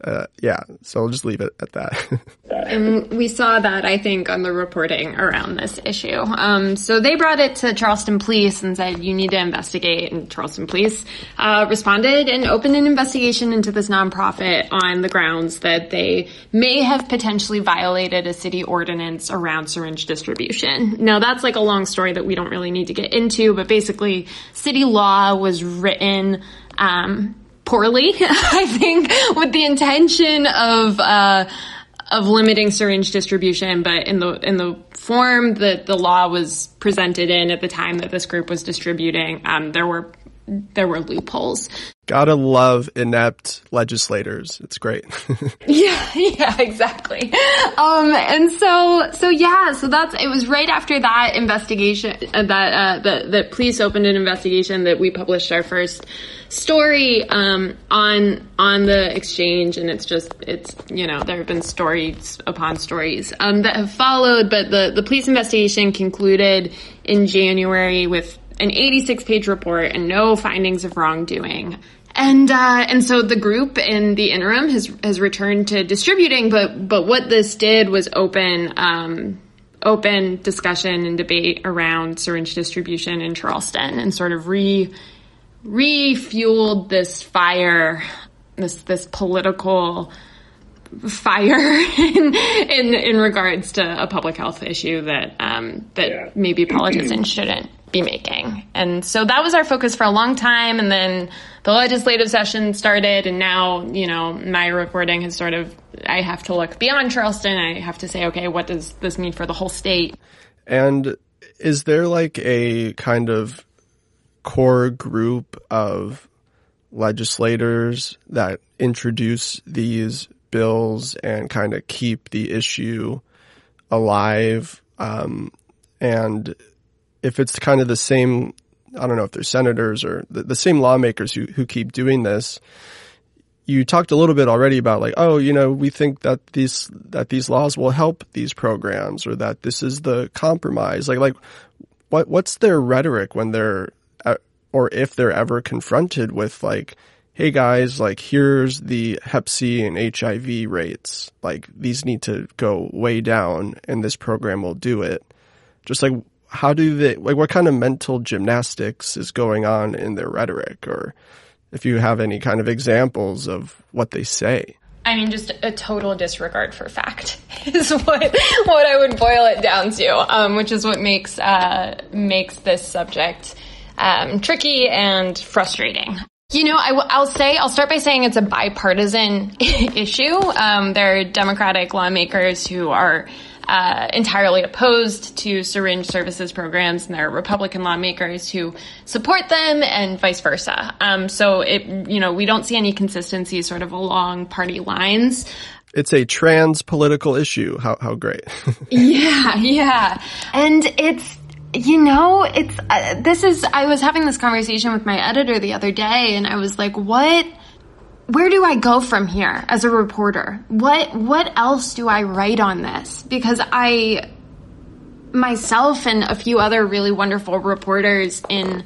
uh, yeah, so I'll just leave it at that. and we saw that, I think, on the reporting around this issue. Um, so they brought it to Charleston Police and said, you need to investigate. And Charleston Police uh, responded and opened an investigation into this nonprofit on the grounds that they may have potentially violated a city ordinance around syringe distribution. Now, that's like a long story that we don't really need to get into, but basically, city law was written um, poorly, I think, with the intention of, uh, of limiting syringe distribution, but in the, in the form that the law was presented in at the time that this group was distributing, um, there were, there were loopholes. Gotta love inept legislators. It's great. yeah, yeah, exactly. Um, and so, so yeah, so that's, it was right after that investigation, uh, that, uh, the, the police opened an investigation that we published our first story, um, on, on the exchange. And it's just, it's, you know, there have been stories upon stories, um, that have followed, but the, the police investigation concluded in January with an 86 page report and no findings of wrongdoing. And uh, and so the group in the interim has has returned to distributing, but but what this did was open um, open discussion and debate around syringe distribution in Charleston, and sort of re refueled this fire, this this political fire in, in in regards to a public health issue that um, that yeah. maybe politicians shouldn't be making. And so that was our focus for a long time. And then the legislative session started. And now, you know, my reporting has sort of, I have to look beyond Charleston. I have to say, okay, what does this mean for the whole state? And is there like a kind of core group of legislators that introduce these bills and kind of keep the issue alive? Um, and if it's kind of the same, I don't know if they're senators or the, the same lawmakers who, who keep doing this, you talked a little bit already about like, oh, you know, we think that these, that these laws will help these programs or that this is the compromise. Like, like what, what's their rhetoric when they're, uh, or if they're ever confronted with like, hey guys, like here's the Hep C and HIV rates. Like these need to go way down and this program will do it. Just like how do they like what kind of mental gymnastics is going on in their rhetoric or if you have any kind of examples of what they say I mean, just a total disregard for fact is what what I would boil it down to, um, which is what makes uh, makes this subject um, tricky and frustrating. You know, I, will say I'll start by saying it's a bipartisan issue. Um, there are Democratic lawmakers who are uh, entirely opposed to syringe services programs, and there are Republican lawmakers who support them, and vice versa. Um, so it, you know, we don't see any consistency sort of along party lines. It's a trans political issue. How how great? yeah, yeah, and it's you know, it's uh, this is. I was having this conversation with my editor the other day, and I was like, what where do I go from here as a reporter? What what else do I write on this? Because I myself and a few other really wonderful reporters in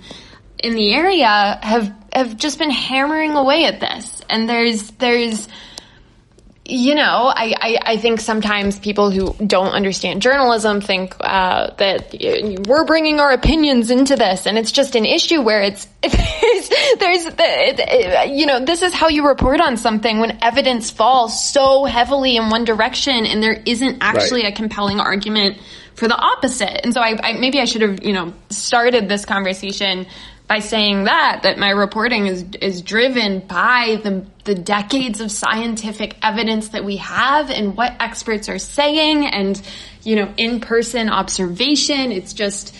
in the area have have just been hammering away at this. And there's there's you know, I, I, I, think sometimes people who don't understand journalism think uh, that we're bringing our opinions into this, and it's just an issue where it's there's, there's you know this is how you report on something when evidence falls so heavily in one direction, and there isn't actually right. a compelling argument for the opposite. And so I, I maybe I should have you know started this conversation by saying that that my reporting is is driven by the the decades of scientific evidence that we have and what experts are saying and you know in-person observation. It's just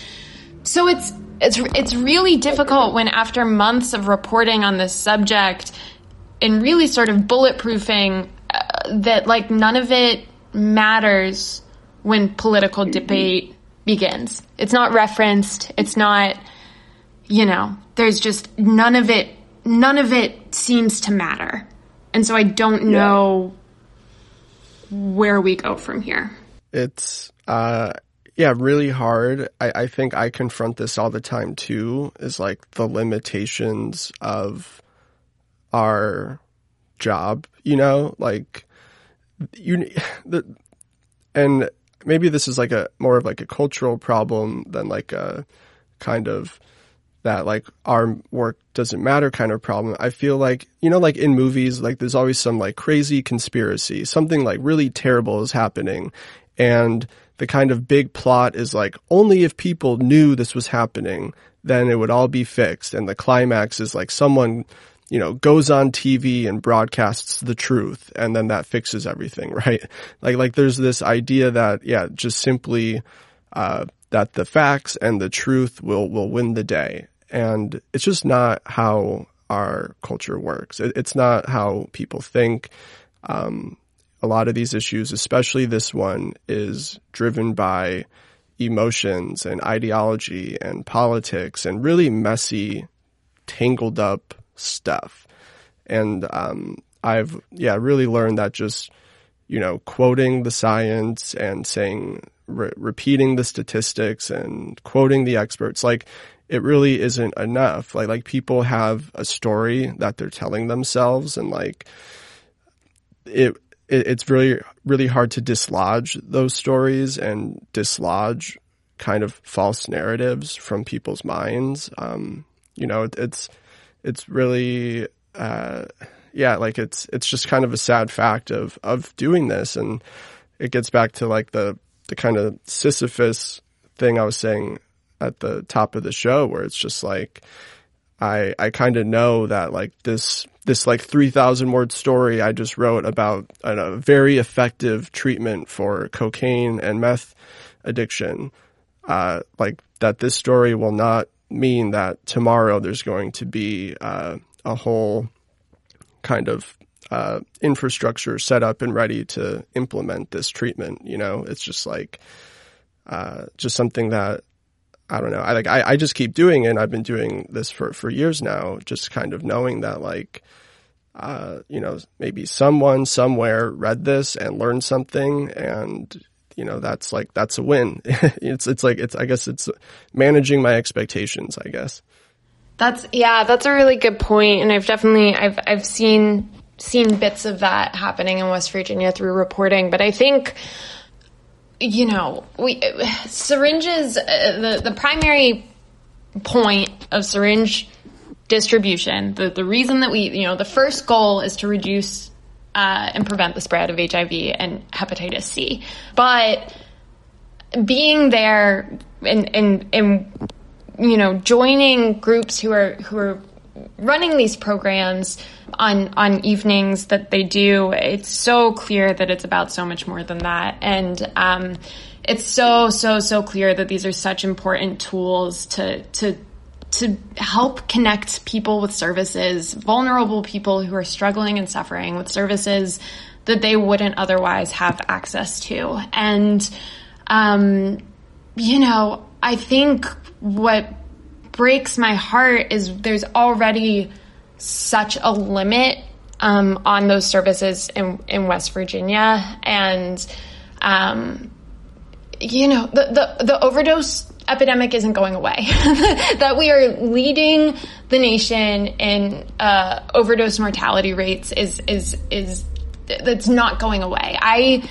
so it's it's it's really difficult when after months of reporting on this subject and really sort of bulletproofing uh, that like none of it matters when political debate begins. It's not referenced. It's not you know, there's just none of it, none of it seems to matter. And so I don't know yeah. where we go from here. It's, uh, yeah, really hard. I, I think I confront this all the time too, is like the limitations of our job, you know, like you, the, and maybe this is like a more of like a cultural problem than like a kind of that like our work doesn't matter kind of problem. I feel like, you know, like in movies, like there's always some like crazy conspiracy, something like really terrible is happening. And the kind of big plot is like only if people knew this was happening, then it would all be fixed. And the climax is like someone, you know, goes on TV and broadcasts the truth and then that fixes everything, right? Like, like there's this idea that, yeah, just simply, uh, that the facts and the truth will, will win the day. And it's just not how our culture works. It, it's not how people think. Um, a lot of these issues, especially this one, is driven by emotions and ideology and politics and really messy, tangled up stuff. And um, I've yeah really learned that just you know quoting the science and saying re- repeating the statistics and quoting the experts like it really isn't enough. Like like people have a story that they're telling themselves and like it it, it's really really hard to dislodge those stories and dislodge kind of false narratives from people's minds. Um, you know, it, it's it's really uh, yeah, like it's it's just kind of a sad fact of of doing this, and it gets back to like the the kind of Sisyphus thing I was saying at the top of the show, where it's just like I I kind of know that like this this like 3000 word story I just wrote about a very effective treatment for cocaine and meth addiction. Uh, like that this story will not mean that tomorrow there's going to be uh, a whole kind of uh, infrastructure set up and ready to implement this treatment. You know, it's just like uh, just something that I don't know. I like I, I just keep doing it. And I've been doing this for for years now. Just kind of knowing that like. Uh, you know, maybe someone somewhere read this and learned something, and you know that's like that's a win. it's it's like it's I guess it's managing my expectations. I guess. That's yeah, that's a really good point, and I've definitely I've I've seen seen bits of that happening in West Virginia through reporting, but I think you know, we syringes. Uh, the the primary point of syringe distribution, the the reason that we, you know, the first goal is to reduce uh, and prevent the spread of HIV and hepatitis C, but being there and and and you know joining groups who are who are running these programs on on evenings that they do, it's so clear that it's about so much more than that, and um, it's so so so clear that these are such important tools to to to help connect people with services, vulnerable people who are struggling and suffering with services that they wouldn't otherwise have access to, and um, you know, I think what breaks my heart is there's already such a limit um, on those services in, in West Virginia. And, um, you know, the, the, the overdose epidemic isn't going away. that we are leading the nation in uh, overdose mortality rates is is is that's not going away. I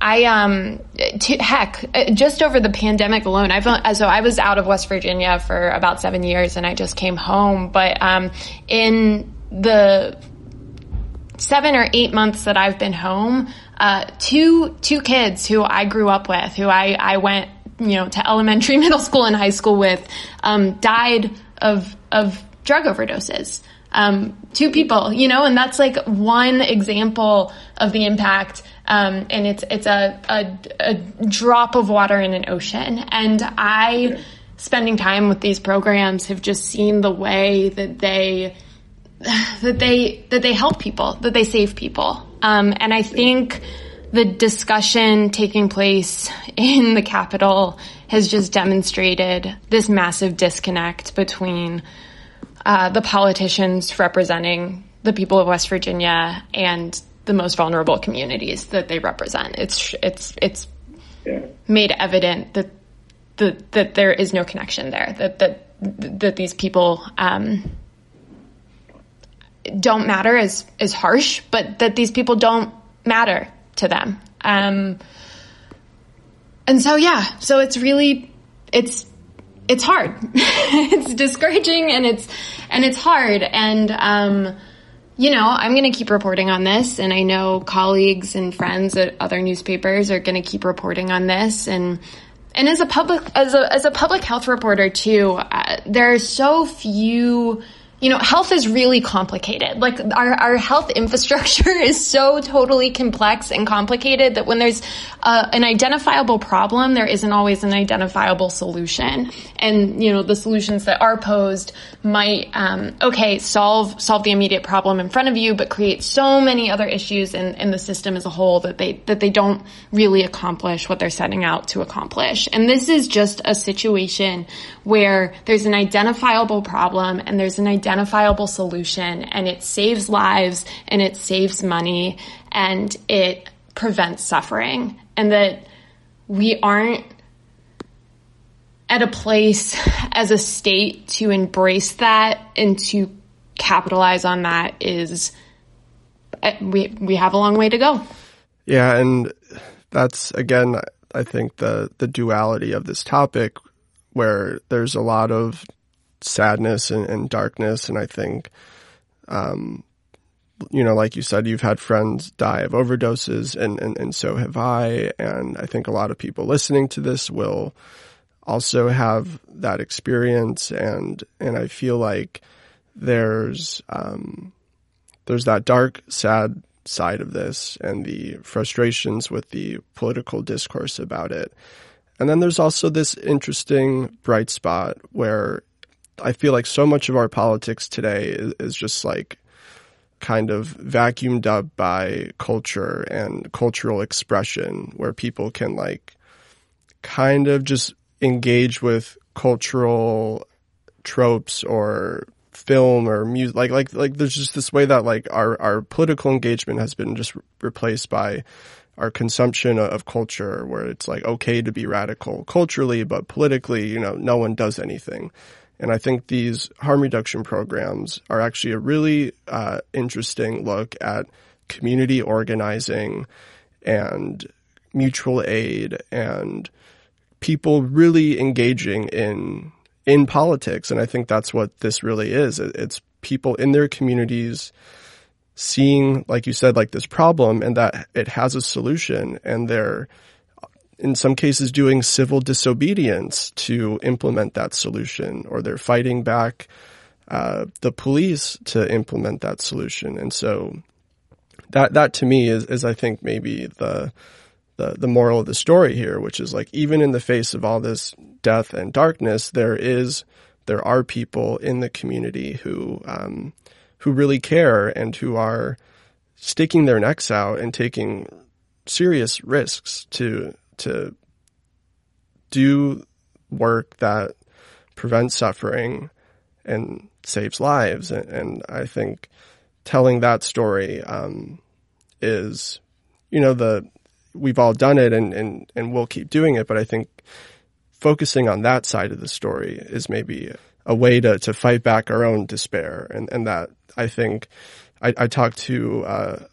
I um heck just over the pandemic alone I've uh, so I was out of West Virginia for about 7 years and I just came home. But um in the 7 or 8 months that I've been home uh two two kids who I grew up with who I I went you know to elementary middle school and high school with um died of of drug overdoses. Um, two people, you know, and that's like one example of the impact um, and it's it's a, a, a drop of water in an ocean. And I, spending time with these programs, have just seen the way that they that they that they help people, that they save people. Um, and I think the discussion taking place in the Capitol has just demonstrated this massive disconnect between uh, the politicians representing the people of West Virginia and the most vulnerable communities that they represent. It's it's it's yeah. made evident that the, that there is no connection there. That that that these people um, don't matter is is harsh, but that these people don't matter to them. Um, and so yeah, so it's really it's it's hard. it's discouraging and it's and it's hard and um, you know, I'm going to keep reporting on this, and I know colleagues and friends at other newspapers are going to keep reporting on this, and and as a public as a as a public health reporter too, uh, there are so few you know, health is really complicated. Like our, our health infrastructure is so totally complex and complicated that when there's uh, an identifiable problem, there isn't always an identifiable solution. And, you know, the solutions that are posed might, um, okay, solve, solve the immediate problem in front of you, but create so many other issues in, in the system as a whole that they, that they don't really accomplish what they're setting out to accomplish. And this is just a situation where there's an identifiable problem and there's an identifiable solution and it saves lives and it saves money and it prevents suffering and that we aren't at a place as a state to embrace that and to capitalize on that is uh, we we have a long way to go. Yeah, and that's again I think the the duality of this topic where there's a lot of sadness and, and darkness. And I think, um, you know, like you said, you've had friends die of overdoses and, and, and so have I. And I think a lot of people listening to this will also have that experience. And, and I feel like there's, um, there's that dark, sad side of this and the frustrations with the political discourse about it. And then there's also this interesting bright spot where I feel like so much of our politics today is, is just like kind of vacuumed up by culture and cultural expression where people can like kind of just engage with cultural tropes or film or music like like like there's just this way that like our our political engagement has been just replaced by our consumption of culture where it's like okay to be radical culturally, but politically, you know, no one does anything. And I think these harm reduction programs are actually a really uh, interesting look at community organizing and mutual aid and people really engaging in in politics. And I think that's what this really is. It's people in their communities seeing, like you said, like this problem and that it has a solution and they're in some cases doing civil disobedience to implement that solution or they're fighting back uh, the police to implement that solution. And so that, that to me is, is I think maybe the, the, the moral of the story here, which is like even in the face of all this death and darkness, there is, there are people in the community who, um, who really care and who are sticking their necks out and taking serious risks to to do work that prevents suffering and saves lives. And, and I think telling that story um, is, you know, the we've all done it and, and, and we'll keep doing it. But I think focusing on that side of the story is maybe a way to, to fight back our own despair and, and that I think I, I talked to uh,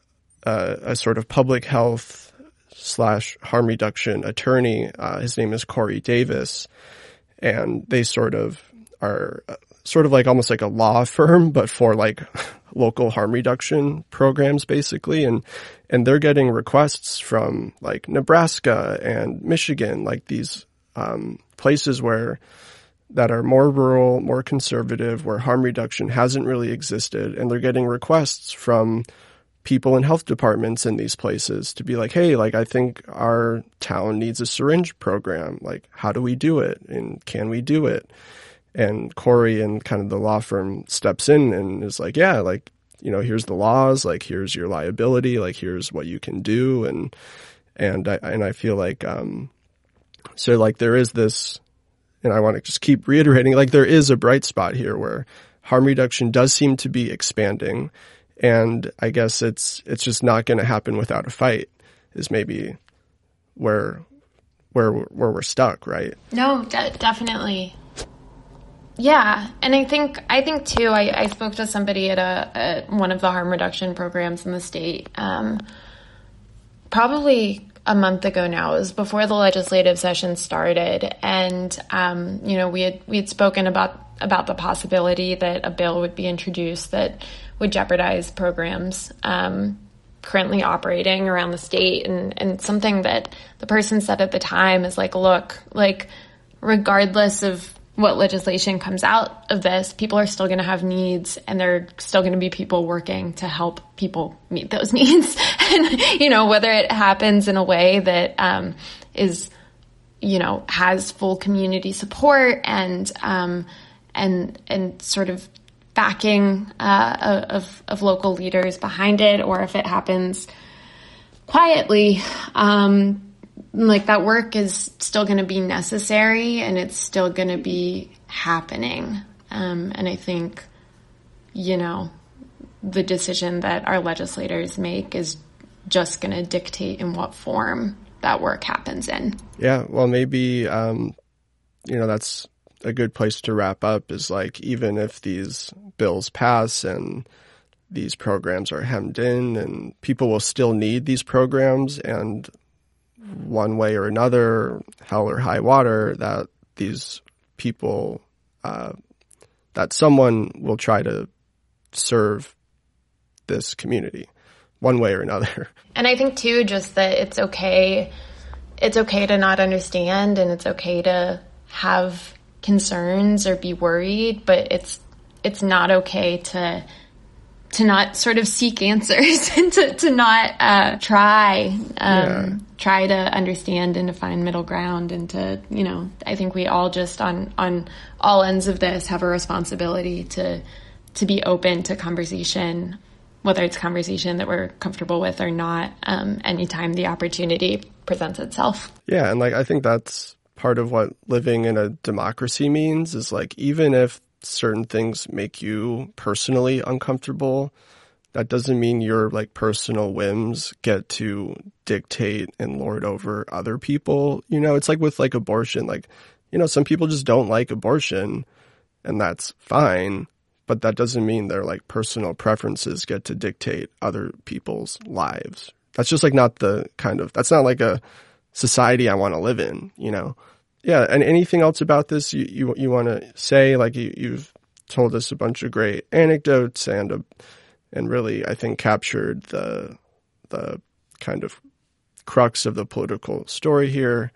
uh, a sort of public health slash harm reduction attorney. Uh, his name is Corey Davis, and they sort of are uh, sort of like almost like a law firm, but for like local harm reduction programs, basically. And and they're getting requests from like Nebraska and Michigan, like these um, places where that are more rural, more conservative, where harm reduction hasn't really existed. And they're getting requests from people in health departments in these places to be like, hey, like, I think our town needs a syringe program. Like, how do we do it? And can we do it? And Corey and kind of the law firm steps in and is like, yeah, like, you know, here's the laws, like, here's your liability, like, here's what you can do. And, and I, and I feel like, um, so like there is this, and I want to just keep reiterating, like there is a bright spot here where harm reduction does seem to be expanding. And I guess it's, it's just not going to happen without a fight is maybe where, where, where we're stuck, right? No, de- definitely. Yeah, and I think I think too. I, I spoke to somebody at a at one of the harm reduction programs in the state, um, probably a month ago now. It was before the legislative session started, and um, you know we had we had spoken about about the possibility that a bill would be introduced that would jeopardize programs um, currently operating around the state, and and something that the person said at the time is like, look, like regardless of what legislation comes out of this, people are still going to have needs and there are still going to be people working to help people meet those needs. and, you know, whether it happens in a way that, um, is, you know, has full community support and, um, and, and sort of backing, uh, of, of local leaders behind it, or if it happens quietly, um, like that work is still going to be necessary and it's still going to be happening. Um, and I think, you know, the decision that our legislators make is just going to dictate in what form that work happens in. Yeah. Well, maybe, um, you know, that's a good place to wrap up is like, even if these bills pass and these programs are hemmed in and people will still need these programs and one way or another, hell or high water, that these people, uh, that someone will try to serve this community one way or another. And I think too, just that it's okay, it's okay to not understand and it's okay to have concerns or be worried, but it's, it's not okay to to not sort of seek answers and to, to not uh, try um, yeah. try to understand and to find middle ground and to you know I think we all just on on all ends of this have a responsibility to to be open to conversation whether it's conversation that we're comfortable with or not um, anytime the opportunity presents itself yeah and like I think that's part of what living in a democracy means is like even if certain things make you personally uncomfortable, that doesn't mean your like personal whims get to dictate and lord over other people. You know, it's like with like abortion, like, you know, some people just don't like abortion and that's fine, but that doesn't mean their like personal preferences get to dictate other people's lives. That's just like not the kind of, that's not like a society I want to live in, you know? yeah, and anything else about this you you, you want to say? Like you, you've told us a bunch of great anecdotes and a, uh, and really I think captured the the kind of crux of the political story here.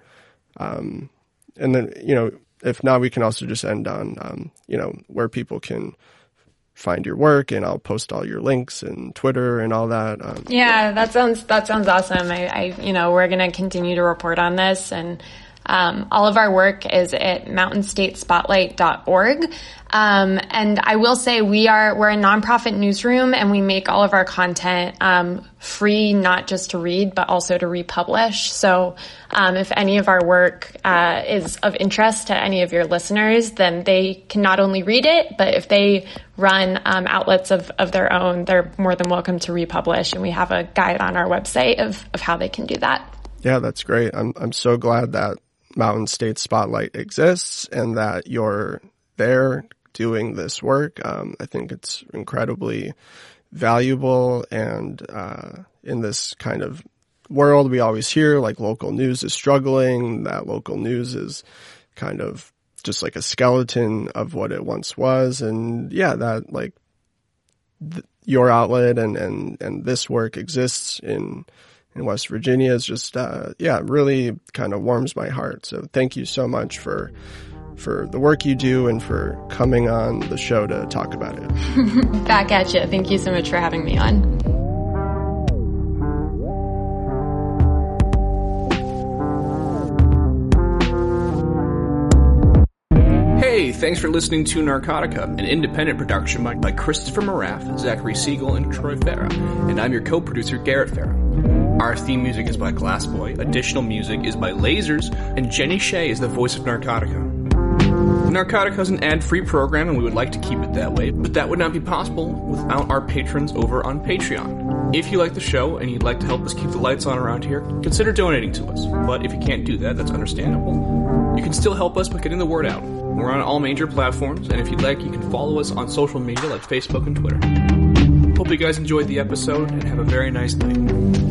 Um, and then you know if not, we can also just end on um, you know where people can find your work and I'll post all your links and Twitter and all that. Um, yeah, that sounds that sounds awesome. I, I you know we're to continue to report on this and um, all of our work is at mountainstatespotlight.org. Um, and I will say we are, we're a nonprofit newsroom and we make all of our content, um, free, not just to read, but also to republish. So, um, if any of our work, uh, is of interest to any of your listeners, then they can not only read it, but if they run, um, outlets of, of their own, they're more than welcome to republish. And we have a guide on our website of, of how they can do that. Yeah, that's great. I'm, I'm so glad that Mountain State Spotlight exists and that you're there doing this work. Um, I think it's incredibly valuable and uh, in this kind of world we always hear like local news is struggling, that local news is kind of just like a skeleton of what it once was. And yeah, that like th- your outlet and, and, and this work exists in in West Virginia is just, uh, yeah, really kind of warms my heart. So thank you so much for, for the work you do and for coming on the show to talk about it. Back at you. Thank you so much for having me on. Hey, thanks for listening to Narcotica, an independent production by, by Christopher Moraff, Zachary Siegel, and Troy Farah. And I'm your co-producer, Garrett Farah. Our theme music is by Glassboy, additional music is by Lasers, and Jenny Shea is the voice of Narcotica. Narcotica is an ad-free program and we would like to keep it that way, but that would not be possible without our patrons over on Patreon. If you like the show and you'd like to help us keep the lights on around here, consider donating to us. But if you can't do that, that's understandable. You can still help us by getting the word out. We're on all major platforms, and if you'd like, you can follow us on social media like Facebook and Twitter. Hope you guys enjoyed the episode and have a very nice night.